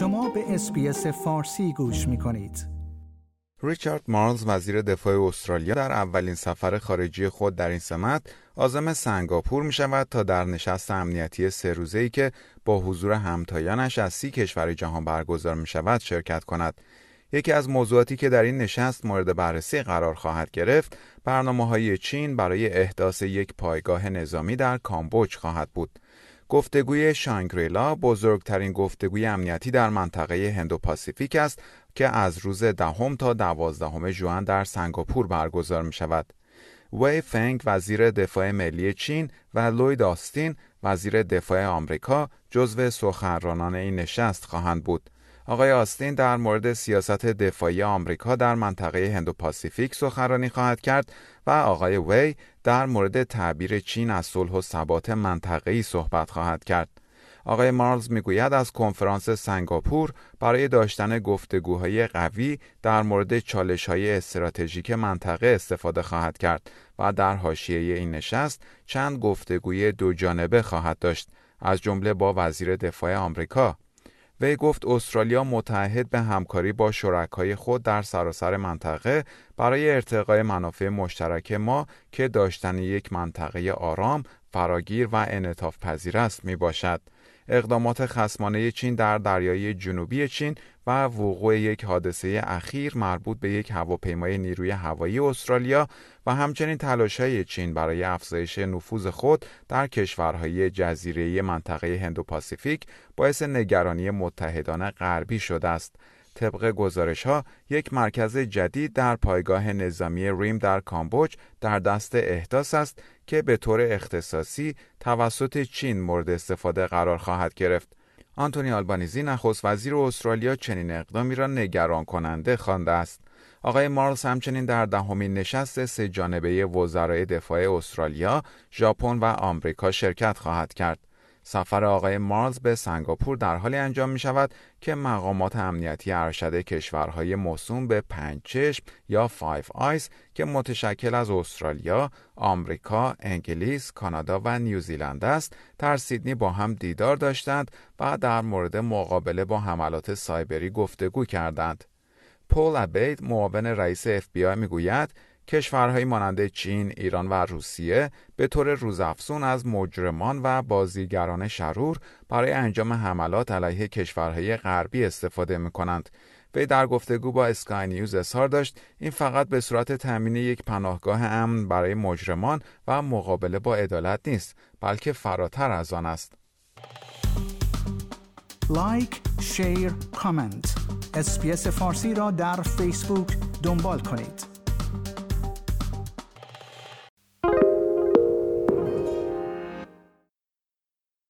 شما به SBS فارسی گوش می کنید. ریچارد مارلز وزیر دفاع استرالیا در اولین سفر خارجی خود در این سمت عازم سنگاپور می شود تا در نشست امنیتی سه روزه ای که با حضور همتایانش از سی کشور جهان برگزار می شود شرکت کند. یکی از موضوعاتی که در این نشست مورد بررسی قرار خواهد گرفت برنامه های چین برای احداث یک پایگاه نظامی در کامبوج خواهد بود. گفتگوی شانگریلا بزرگترین گفتگوی امنیتی در منطقه هندو پاسیفیک است که از روز دهم تا دوازدهم ژوئن در سنگاپور برگزار می شود. وی فنگ وزیر دفاع ملی چین و لوید آستین وزیر دفاع آمریکا جزو سخنرانان این نشست خواهند بود. آقای آستین در مورد سیاست دفاعی آمریکا در منطقه هندو پاسیفیک سخنرانی خواهد کرد و آقای وی در مورد تعبیر چین از صلح و ثبات منطقه‌ای صحبت خواهد کرد. آقای مارلز می‌گوید از کنفرانس سنگاپور برای داشتن گفتگوهای قوی در مورد چالش های استراتژیک منطقه استفاده خواهد کرد و در حاشیه این نشست چند گفتگوی دو جانبه خواهد داشت از جمله با وزیر دفاع آمریکا وی گفت استرالیا متحد به همکاری با شرکای خود در سراسر منطقه برای ارتقای منافع مشترک ما که داشتن یک منطقه آرام، فراگیر و انعطاف پذیر است می باشد. اقدامات خسمانه چین در دریای جنوبی چین و وقوع یک حادثه اخیر مربوط به یک هواپیمای نیروی هوایی استرالیا و همچنین تلاش‌های چین برای افزایش نفوذ خود در کشورهای جزیره منطقه هندو پاسیفیک باعث نگرانی متحدان غربی شده است. طبق گزارش ها یک مرکز جدید در پایگاه نظامی ریم در کامبوج در دست احداث است که به طور اختصاصی توسط چین مورد استفاده قرار خواهد گرفت. آنتونی آلبانیزی نخست وزیر استرالیا چنین اقدامی را نگران کننده خوانده است. آقای مارلز همچنین در دهمین نشست سه جانبه وزرای دفاع استرالیا، ژاپن و آمریکا شرکت خواهد کرد. سفر آقای مارلز به سنگاپور در حالی انجام می شود که مقامات امنیتی ارشد کشورهای موسوم به پنج چشم یا Five Eyes که متشکل از استرالیا، آمریکا، انگلیس، کانادا و نیوزیلند است، در سیدنی با هم دیدار داشتند و در مورد مقابله با حملات سایبری گفتگو کردند. پل ابیت معاون رئیس اف‌بی‌آی می‌گوید کشورهایی مانند چین، ایران و روسیه به طور روزافزون از مجرمان و بازیگران شرور برای انجام حملات علیه کشورهای غربی استفاده می کنند. وی در گفتگو با Sky News اظهار داشت این فقط به صورت تامین یک پناهگاه امن برای مجرمان و مقابله با عدالت نیست بلکه فراتر از آن است. like، share، comment. SBS فارسی را در فیسبوک دنبال کنید.